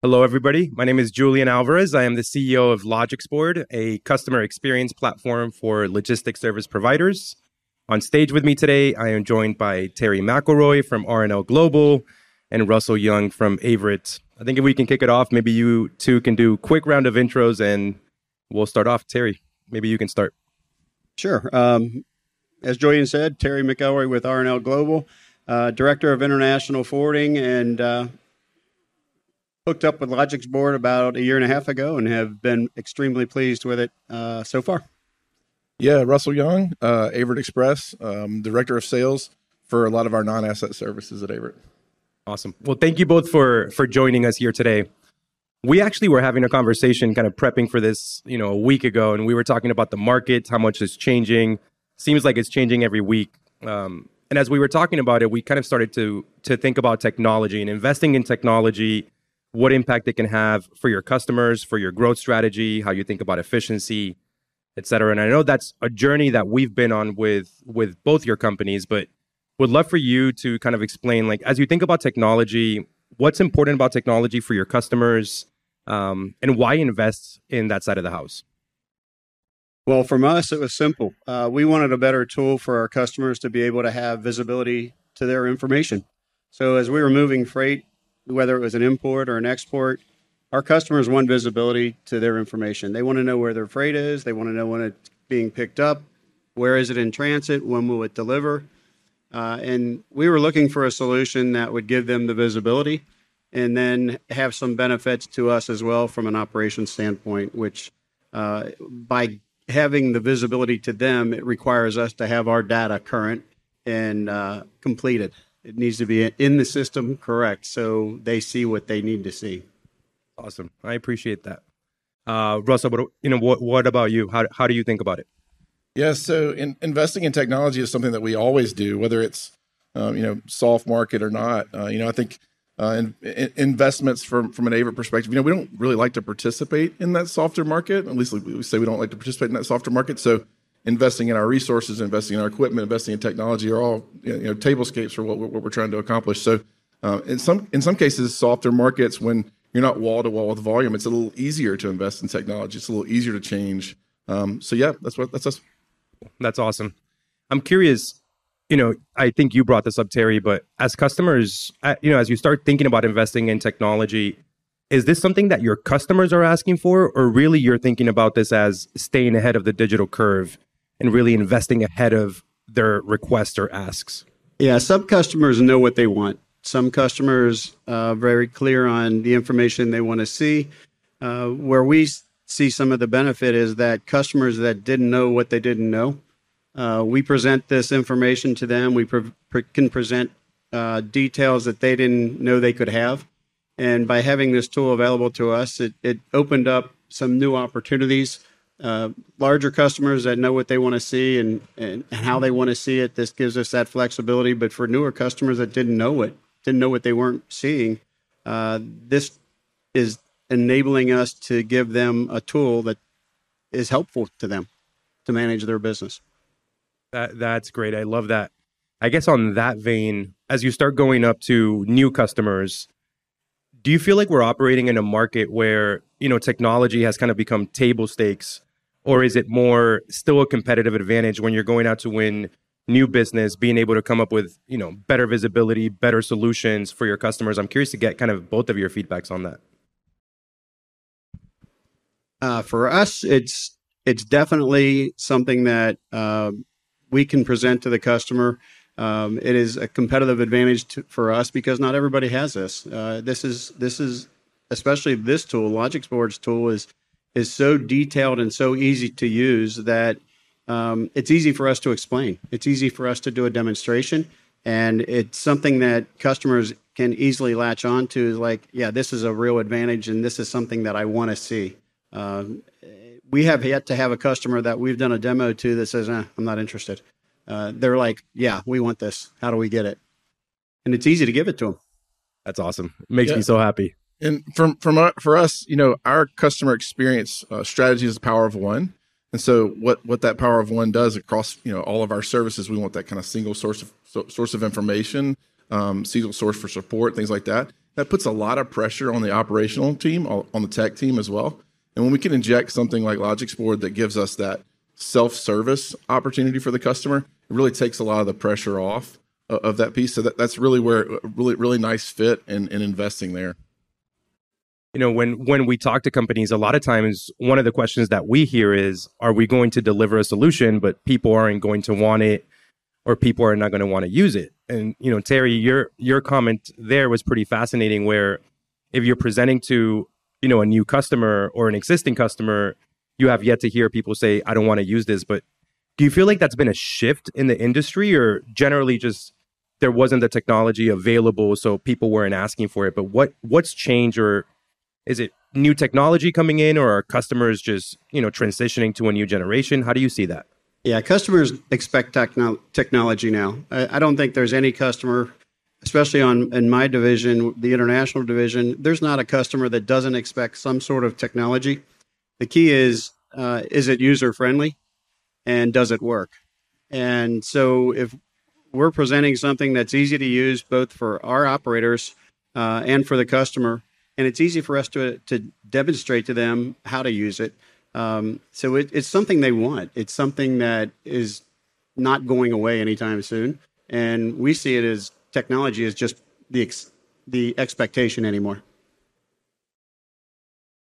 Hello, everybody. My name is Julian Alvarez. I am the CEO of Logixboard, a customer experience platform for logistics service providers. On stage with me today, I am joined by Terry McElroy from R&L Global and Russell Young from Averitt. I think if we can kick it off, maybe you two can do a quick round of intros and we'll start off. Terry, maybe you can start. Sure. Um, as Julian said, Terry McElroy with R&L Global, uh, Director of International Forwarding and uh, hooked up with Logixboard about a year and a half ago and have been extremely pleased with it uh, so far. Yeah, Russell Young, uh, Averitt Express, um, Director of Sales for a lot of our non-asset services at Averitt. Awesome. Well, thank you both for for joining us here today. We actually were having a conversation, kind of prepping for this, you know, a week ago, and we were talking about the market, how much is changing. Seems like it's changing every week. Um, and as we were talking about it, we kind of started to to think about technology and investing in technology what impact it can have for your customers, for your growth strategy, how you think about efficiency, et cetera. And I know that's a journey that we've been on with with both your companies, but would love for you to kind of explain, like, as you think about technology, what's important about technology for your customers, um, and why invest in that side of the house. Well, from us, it was simple. Uh, we wanted a better tool for our customers to be able to have visibility to their information. So as we were moving freight whether it was an import or an export, our customers want visibility to their information. They want to know where their freight is. They want to know when it's being picked up. Where is it in transit? When will it deliver? Uh, and we were looking for a solution that would give them the visibility and then have some benefits to us as well from an operations standpoint, which uh, by having the visibility to them, it requires us to have our data current and uh, completed. It needs to be in the system correct so they see what they need to see. Awesome. I appreciate that. Uh, Russell, but you know, what, what about you? How, how do you think about it? Yeah, so in, investing in technology is something that we always do, whether it's um, you know soft market or not. Uh, you know, I think uh, in, in investments from from an Averitt perspective, you know, we don't really like to participate in that softer market. At least we say we don't like to participate in that softer market. So investing in our resources, investing in our equipment, investing in technology are all you know table stakes for what what we're trying to accomplish. So, uh, in some in some cases, softer markets when you're not wall to wall with volume, it's a little easier to invest in technology. It's a little easier to change. Um, so yeah, that's what that's us. That's awesome. I'm curious. You know, I think you brought this up, Terry. But as customers, uh, you know, as you start thinking about investing in technology, is this something that your customers are asking for, or really you're thinking about this as staying ahead of the digital curve and really investing ahead of their requests or asks? Yeah, some customers know what they want. Some customers are uh, very clear on the information they want to see. Uh, where we see some of the benefit is that customers that didn't know what they didn't know, uh, we present this information to them. We pre- pre- can present uh, details that they didn't know they could have. And by having this tool available to us, it, it opened up some new opportunities uh, larger customers that know what they want to see and, and, and how they want to see it. This gives us that flexibility. But for newer customers that didn't know it, didn't know what they weren't seeing, uh, this is enabling us to give them a tool that is helpful to them to manage their business. That that's great. I love that. I guess on that vein, as you start going up to new customers, do you feel like we're operating in a market where you know technology has kind of become table stakes or is it more still a competitive advantage when you're going out to win new business being able to come up with you know better visibility better solutions for your customers? I'm curious to get kind of both of your feedbacks on that. Uh, for us it's it's definitely something that uh, we can present to the customer. Um, it is a competitive advantage to, for us because not everybody has this. Uh, this is this is especially this tool Logixboard's tool is is so detailed and so easy to use that um, it's easy for us to explain. It's easy for us to do a demonstration, and it's something that customers can easily latch on to. Like, yeah, this is a real advantage, and this is something that I want to see. Um, we have yet to have a customer that we've done a demo to that says, eh, "I'm not interested." Uh, they're like, "Yeah, we want this. How do we get it?" And it's easy to give it to them. That's awesome. It makes yeah. me so happy. And from from our, for us, you know, our customer experience uh, strategy is the power of one. And so, what what that power of one does across you know all of our services, we want that kind of single source of so, source of information, um, single source for support, things like that. that puts a lot of pressure on the operational team, on the tech team as well. And when we can inject something like Logixboard that gives us that self-service opportunity for the customer, it really takes a lot of the pressure off of that piece. So that, that's really where really really nice fit in, in investing there. You know, when when we talk to companies, a lot of times one of the questions that we hear is, are we going to deliver a solution, but people aren't going to want it or people are not going to want to use it? And you know, Terry, your your comment there was pretty fascinating where if you're presenting to, you know, a new customer or an existing customer, you have yet to hear people say, I don't want to use this. But do you feel like that's been a shift in the industry or generally just there wasn't the technology available so people weren't asking for it but what what's changed or is it new technology coming in or are customers just you know transitioning to a new generation? How do you see that? Yeah customers expect techno- technology now. I, I don't think there's any customer especially on in my division the international division there's not a customer that doesn't expect some sort of technology. The key is uh, is it user friendly and does it work? And so if we're presenting something that's easy to use both for our operators uh, and for the customer, and it's easy for us to to demonstrate to them how to use it. Um, so it, it's something they want. It's something that is not going away anytime soon, and we see it as technology is just the ex- the expectation anymore.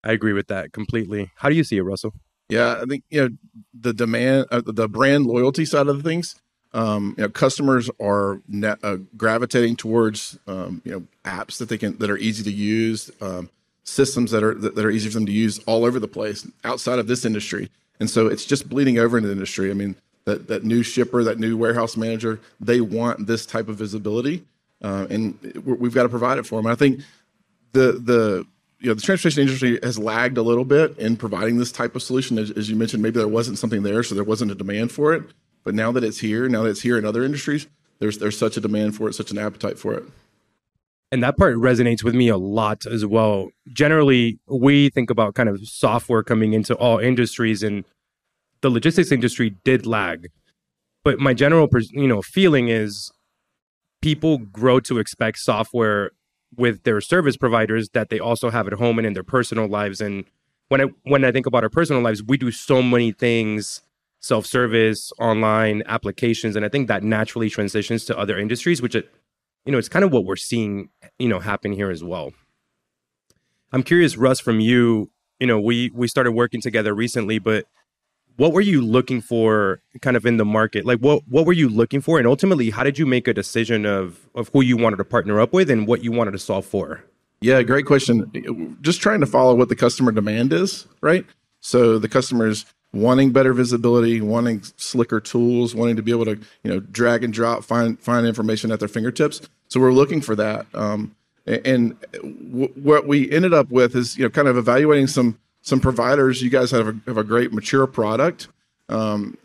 I agree with that completely. How do you see it, Russell? Yeah, I think you know the demand, uh, the brand loyalty side of the things um, you know, customers are net, uh, gravitating towards um, you know apps that they can that are easy to use, um, systems that are that, that, are easy for them to use all over the place outside of this industry, and so it's just bleeding over into the industry. I mean, that that new shipper, that new warehouse manager, they want this type of visibility, uh, and we've got to provide it for them. I think the the you know the transportation industry has lagged a little bit in providing this type of solution. As, as you mentioned, maybe there wasn't something there, so there wasn't a demand for it. But now that it's here, now that it's here in other industries, there's there's such a demand for it, such an appetite for it. And that part resonates with me a lot as well. Generally, we think about kind of software coming into all industries, and the logistics industry did lag. But my general, you know, feeling is people grow to expect software with their service providers that they also have at home and in their personal lives. And when I when I think about our personal lives, we do so many things self-service, online applications, and I think that naturally transitions to other industries, which it, you know, it's kind of what we're seeing, you know, happen here as well. I'm curious, Russ, from you. You know, we we started working together recently, but what were you looking for, kind of in the market? Like, what what were you looking for, and ultimately, how did you make a decision of of who you wanted to partner up with and what you wanted to solve for? Yeah, great question. Just trying to follow what the customer demand is, right? So the customers wanting better visibility, wanting slicker tools, wanting to be able to you know drag and drop, find find information at their fingertips. So we're looking for that. Um, and w- what we ended up with is you know kind of evaluating some some providers. You guys have a, have a great mature product, um,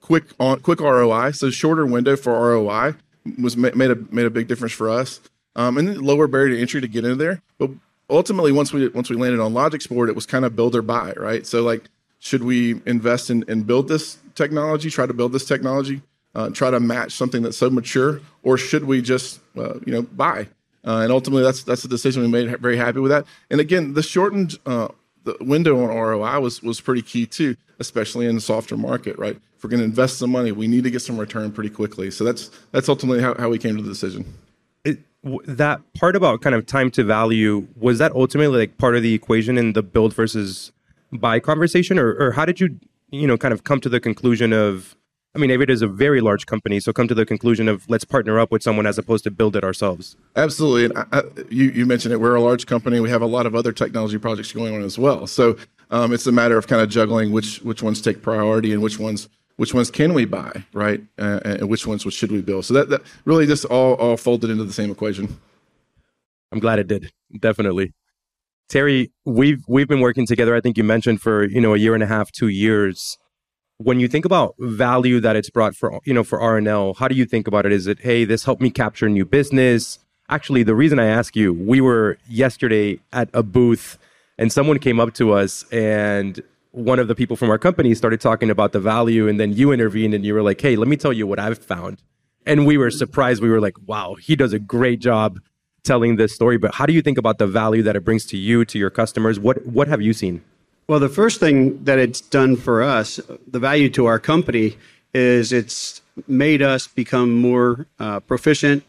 quick on quick ROI, so shorter window for ROI was made a made a big difference for us. Um, and lower barrier to entry to get in there, but ultimately once we once we landed on Logixboard, it was kind of build or buy, right? So like should we invest in and build this technology, try to build this technology, uh, try to match something that's so mature, or should we just, uh, you know, buy? Uh, and ultimately, that's that's the decision we made. Very happy with that. And again, the shortened uh, the window on ROI was was pretty key too, especially in the softer market. Right? If we're going to invest some money, we need to get some return pretty quickly. So that's that's ultimately how, how we came to the decision. It, that part about kind of time to value was that ultimately like part of the equation in the build versus buy conversation, or, or how did you, you know, kind of come to the conclusion of? I mean, Averitt is a very large company, so come to the conclusion of let's partner up with someone as opposed to build it ourselves. Absolutely, and I, I, you you mentioned it. We're a large company. We have a lot of other technology projects going on as well. So um, it's a matter of kind of juggling which which ones take priority and which ones which ones can we buy, right, uh, and which ones should we build. So that, that really just all all folded into the same equation. I'm glad it did. Definitely. Terry, we've we've been working together. I think you mentioned for you know a year and a half, two years. When you think about value that it's brought for you know for R&L, how do you think about it? Is it hey, this helped me capture new business? Actually, the reason I ask you, we were yesterday at a booth, and someone came up to us, and one of the people from our company started talking about the value, and then you intervened, and you were like, hey, let me tell you what I've found, and we were surprised. We were like, wow, he does a great job telling this story, but how do you think about the value that it brings to you, to your customers? What what have you seen? Well, the first thing that it's done for us, the value to our company, is it's made us become more uh, proficient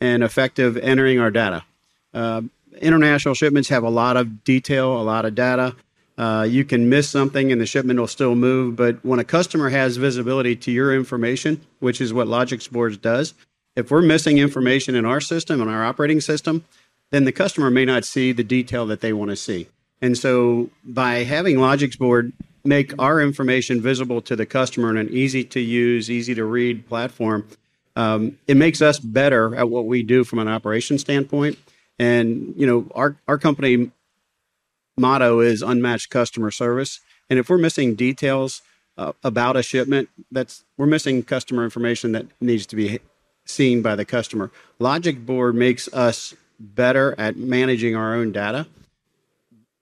and effective entering our data. Uh, international shipments have a lot of detail, a lot of data. Uh, you can miss something and the shipment will still move, but when a customer has visibility to your information, which is what Logixboards does, if we're missing information in our system, in our operating system, then the customer may not see the detail that they want to see. And so by having Logixboard make our information visible to the customer in an easy to use, easy to read platform, um, it makes us better at what we do from an operation standpoint. And you know, our our company motto is unmatched customer service. And if we're missing details uh, about a shipment, that's we're missing customer information that needs to be seen by the customer. Logixboard makes us better at managing our own data,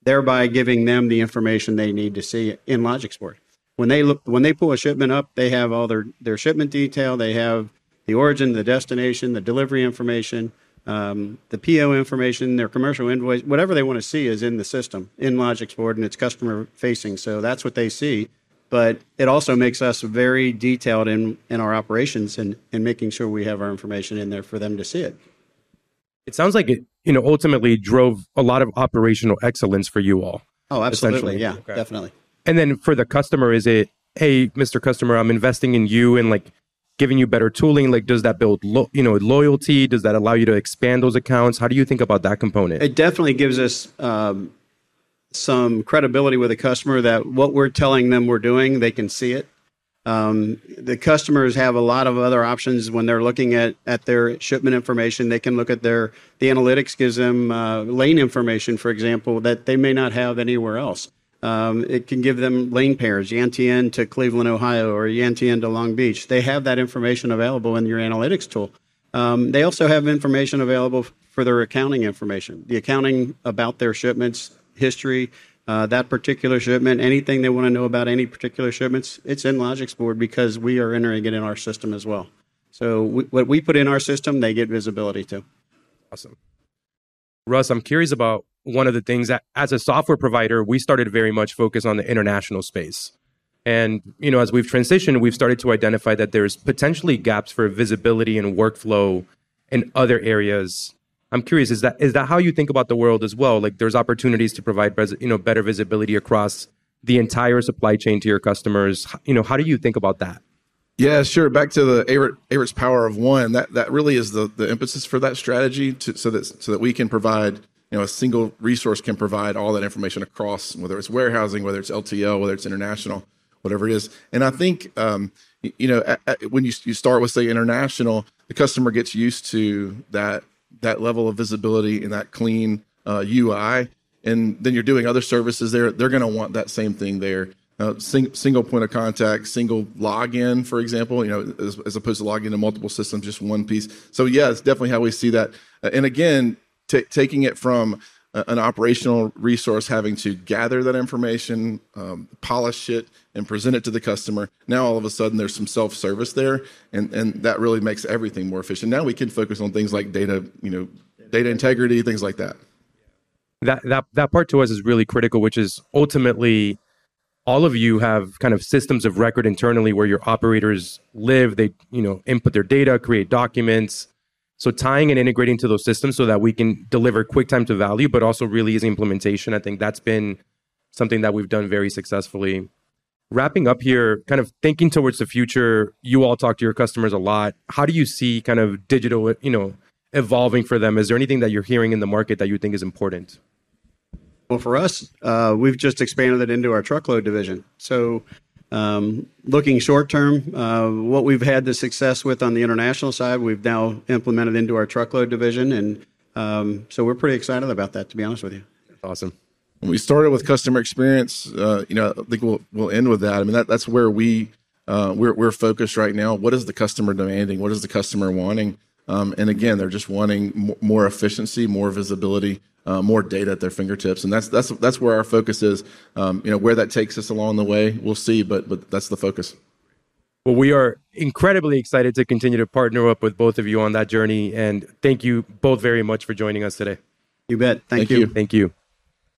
thereby giving them the information they need to see in Logixboard. When they look, when they pull a shipment up, they have all their their shipment detail. They have the origin, the destination, the delivery information, um, the PO information, their commercial invoice, whatever they want to see is in the system in Logixboard, and it's customer facing. So that's what they see but it also makes us very detailed in, in our operations and, and making sure we have our information in there for them to see it. It sounds like it, you know, ultimately drove a lot of operational excellence for you all. Oh, absolutely. Yeah, okay. definitely. And then for the customer, is it, hey, Mr. Customer, I'm investing in you and like giving you better tooling? Like, does that build, lo- you know, loyalty? Does that allow you to expand those accounts? How do you think about that component? It definitely gives us um, some credibility with a customer that what we're telling them we're doing, they can see it. Um, the customers have a lot of other options when they're looking at, at their shipment information. They can look at their the analytics gives them uh, lane information, for example, that they may not have anywhere else. Um, it can give them lane pairs, Yantian to Cleveland, Ohio, or Yantian to Long Beach. They have that information available in your analytics tool. Um, they also have information available for their accounting information, the accounting about their shipments, history, uh, that particular shipment, anything they want to know about any particular shipments, it's in Logixboard because we are entering it in our system as well. So we, what we put in our system, they get visibility to. Awesome. Russ, I'm curious about one of the things that as a software provider, we started very much focus on the international space. And, you know, as we've transitioned, we've started to identify that there's potentially gaps for visibility and workflow in other areas I'm curious, is that is that how you think about the world as well? Like there's opportunities to provide you know better visibility across the entire supply chain to your customers. You know, how do you think about that? Yeah, sure. Back to the Averitt's power of one. That that really is the the emphasis for that strategy, to, so that so that we can provide you know a single resource can provide all that information across, whether it's warehousing, whether it's LTL, whether it's international, whatever it is. And I think um, you know at, at, when you you start with say international, the customer gets used to that that level of visibility and that clean uh, UI, and then you're doing other services there, they're going to want that same thing there. Uh, sing, single point of contact, single login, for example, you know, as, as, opposed to logging into multiple systems, just one piece. So yeah, it's definitely how we see that. Uh, and again, t- taking it from an operational resource having to gather that information, um, polish it, and present it to the customer. Now all of a sudden there's some self-service there, and and that really makes everything more efficient. Now we can focus on things like data, you know, data integrity, things like that. That that that part to us is really critical, which is ultimately all of you have kind of systems of record internally where your operators live. They you know input their data, create documents so tying and integrating to those systems so that we can deliver quick time to value, but also really easy implementation. I think that's been something that we've done very successfully. Wrapping up here, kind of thinking towards the future, you all talk to your customers a lot. How do you see kind of digital, you know, evolving for them? Is there anything that you're hearing in the market that you think is important? Well, for us, uh, we've just expanded it into our truckload division. So looking short term, uh, what we've had the success with on the international side, we've now implemented into our truckload division, and um, so we're pretty excited about that. To be honest with you, awesome. We started with customer experience, uh, you know, I think we'll end with that. I mean, that that's where we uh, we're focused right now. What is the customer demanding? What is the customer wanting? Um, and again, they're just wanting more efficiency, more visibility, uh, more data at their fingertips, and that's that's that's where our focus is. Um, you know, where that takes us along the way, we'll see, but but that's the focus. Well, we are incredibly excited to continue to partner up with both of you on that journey. And thank you both very much for joining us today. You bet. Thank, Thank you. you. Thank you.